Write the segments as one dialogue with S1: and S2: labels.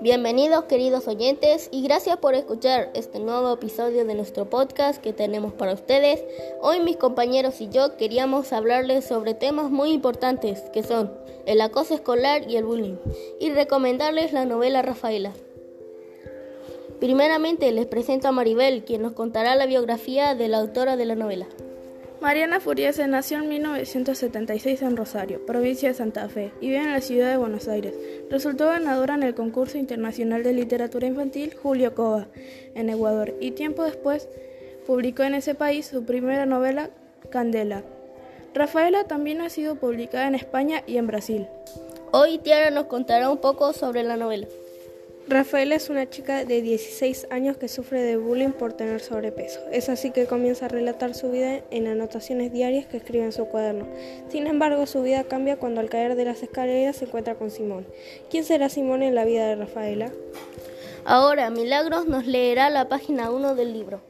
S1: Bienvenidos queridos oyentes y gracias por escuchar este nuevo episodio de nuestro podcast que tenemos para ustedes. Hoy mis compañeros y yo queríamos hablarles sobre temas muy importantes que son el acoso escolar y el bullying y recomendarles la novela Rafaela. Primeramente les presento a Maribel, quien nos contará la biografía de la autora de la novela.
S2: Mariana Furiese nació en 1976 en Rosario, provincia de Santa Fe, y vive en la ciudad de Buenos Aires. Resultó ganadora en el concurso internacional de literatura infantil Julio Cova, en Ecuador, y tiempo después publicó en ese país su primera novela, Candela. Rafaela también ha sido publicada en España y en Brasil.
S1: Hoy Tiara nos contará un poco sobre la novela.
S3: Rafaela es una chica de 16 años que sufre de bullying por tener sobrepeso. Es así que comienza a relatar su vida en anotaciones diarias que escribe en su cuaderno. Sin embargo, su vida cambia cuando al caer de las escaleras se encuentra con Simón. ¿Quién será Simón en la vida de Rafaela?
S1: Ahora, Milagros nos leerá la página 1 del libro.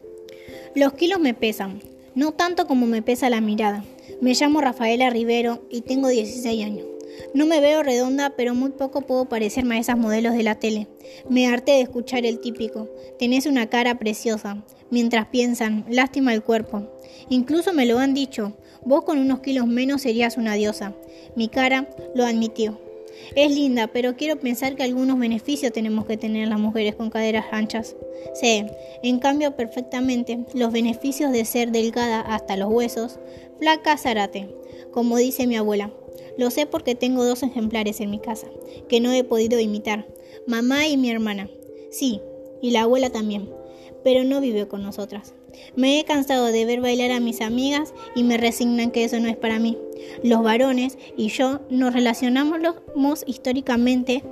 S4: Los kilos me pesan, no tanto como me pesa la mirada. Me llamo Rafaela Rivero y tengo 16 años. No me veo redonda, pero muy poco puedo parecerme a esas modelos de la tele. Me harté de escuchar el típico. Tenés una cara preciosa. Mientras piensan, lástima el cuerpo. Incluso me lo han dicho. Vos con unos kilos menos serías una diosa. Mi cara lo admitió. Es linda, pero quiero pensar que algunos beneficios tenemos que tener las mujeres con caderas anchas. Sé, en cambio, perfectamente los beneficios de ser delgada hasta los huesos, flaca zarate, como dice mi abuela. Lo sé porque tengo dos ejemplares en mi casa, que no he podido imitar, mamá y mi hermana. Sí, y la abuela también, pero no vive con nosotras. Me he cansado de ver bailar a mis amigas y me resignan que eso no es para mí. Los varones y yo nos relacionamos históricamente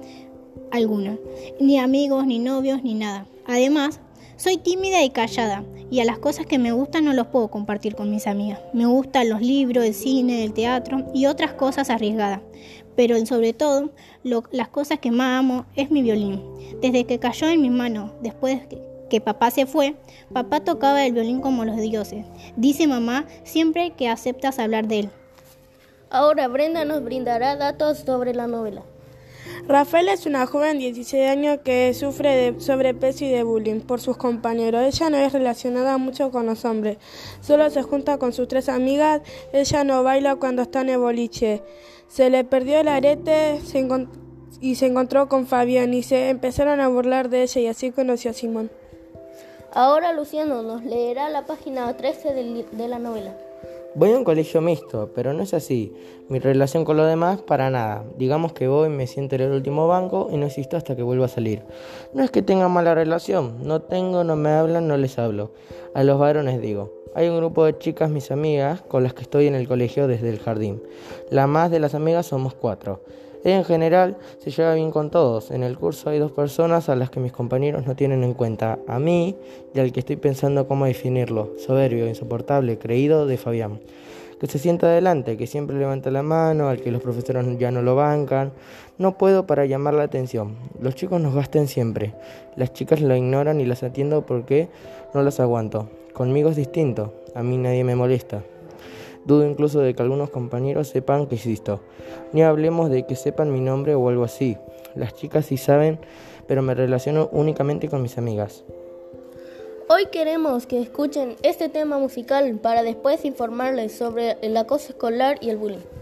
S4: algunos, ni amigos, ni novios, ni nada. Además, soy tímida y callada, y a las cosas que me gustan no los puedo compartir con mis amigas. Me gustan los libros, el cine, el teatro y otras cosas arriesgadas. Pero sobre todo, las cosas que más amo es mi violín. Desde que cayó en mis manos, después que, que papá se fue, papá tocaba el violín como los dioses. Dice mamá siempre que aceptas hablar de él.
S1: Ahora Brenda nos brindará datos sobre la novela.
S2: Rafael es una joven de 16 años que sufre de sobrepeso y de bullying por sus compañeros. Ella no es relacionada mucho con los hombres, solo se junta con sus tres amigas. Ella no baila cuando está en el boliche. Se le perdió el arete y se encontró con Fabián y se empezaron a burlar de ella y así conoció a Simón.
S1: Ahora Luciano nos leerá la página 13 de la novela.
S5: Voy a un colegio mixto, pero no es así. Mi relación con los demás, para nada. Digamos que voy, me siento en el último banco y no existo hasta que vuelva a salir. No es que tenga mala relación, no tengo, no me hablan, no les hablo. A los varones digo. Hay un grupo de chicas, mis amigas, con las que estoy en el colegio desde el jardín. La más de las amigas somos cuatro. En general se lleva bien con todos. En el curso hay dos personas a las que mis compañeros no tienen en cuenta. A mí y al que estoy pensando cómo definirlo. Soberbio, insoportable, creído de Fabián. Que se sienta adelante, que siempre levanta la mano, al que los profesores ya no lo bancan. No puedo para llamar la atención. Los chicos nos gasten siempre. Las chicas lo ignoran y las atiendo porque no las aguanto. Conmigo es distinto. A mí nadie me molesta. Dudo incluso de que algunos compañeros sepan que existo. Ni hablemos de que sepan mi nombre o algo así. Las chicas sí saben, pero me relaciono únicamente con mis amigas.
S1: Hoy queremos que escuchen este tema musical para después informarles sobre el acoso escolar y el bullying.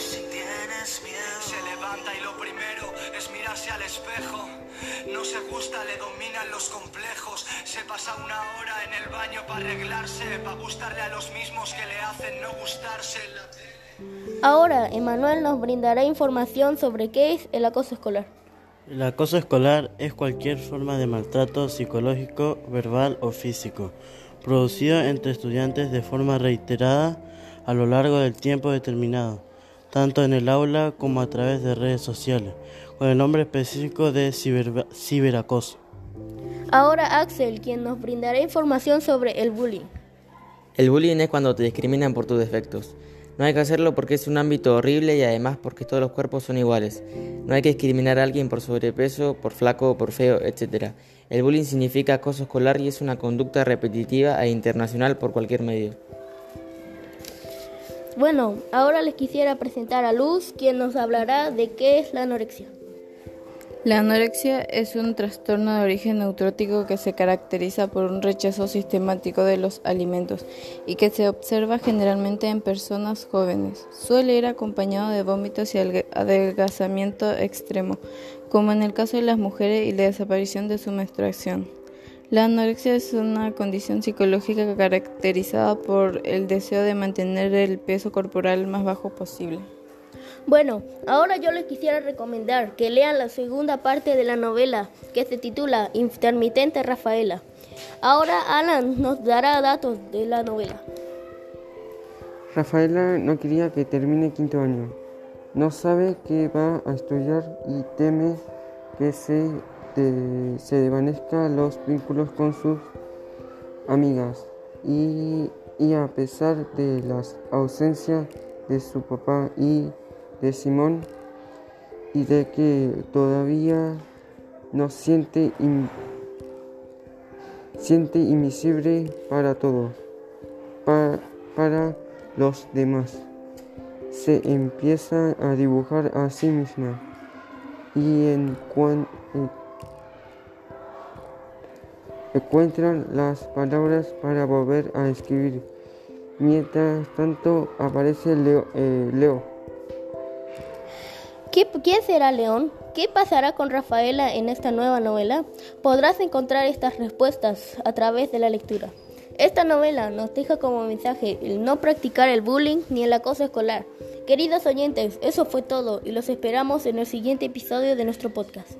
S6: si tienes miedo. levanta y lo primero es mirarse al espejo. No se gusta, le dominan los complejos. Se pasa una hora en el baño para arreglarse, para gustarle a los mismos que le hacen no gustarse la tele.
S1: Ahora, Emanuel nos brindará información sobre qué es el acoso escolar.
S7: El acoso escolar es cualquier forma de maltrato psicológico, verbal o físico, producido entre estudiantes de forma reiterada a lo largo del tiempo determinado, tanto en el aula como a través de redes sociales, con el nombre específico de ciber- ciberacoso.
S1: Ahora Axel, quien nos brindará información sobre el bullying.
S5: El bullying es cuando te discriminan por tus defectos. No hay que hacerlo porque es un ámbito horrible y además porque todos los cuerpos son iguales. No hay que discriminar a alguien por sobrepeso, por flaco, por feo, etc. El bullying significa acoso escolar y es una conducta repetitiva e internacional por cualquier medio.
S1: Bueno, ahora les quisiera presentar a Luz, quien nos hablará de qué es la anorexia.
S8: La anorexia es un trastorno de origen neutrótico que se caracteriza por un rechazo sistemático de los alimentos y que se observa generalmente en personas jóvenes. Suele ir acompañado de vómitos y adelgazamiento extremo, como en el caso de las mujeres y la desaparición de su menstruación. La anorexia es una condición psicológica caracterizada por el deseo de mantener el peso corporal más bajo posible.
S1: Bueno, ahora yo les quisiera recomendar que lean la segunda parte de la novela que se titula Intermitente Rafaela. Ahora Alan nos dará datos de la novela.
S9: Rafaela no quería que termine quinto año. No sabe que va a estudiar y teme que se, de- se desvanezcan los vínculos con sus amigas. Y, a pesar de las ausencias de su papá y de Simón, y de que todavía no siente, siente invisible para todos, pa- para los demás. Se empieza a dibujar a sí misma y en cuan- en- encuentran las palabras para volver a escribir. Mientras tanto aparece Leo. eh, Leo.
S1: ¿Qué- ¿Quién será León? ¿Qué pasará con Rafaela en esta nueva novela? Podrás encontrar estas respuestas a través de la lectura. Esta novela nos deja como mensaje el no practicar el bullying ni el acoso escolar. Queridos oyentes, eso fue todo y los esperamos en el siguiente episodio de nuestro podcast.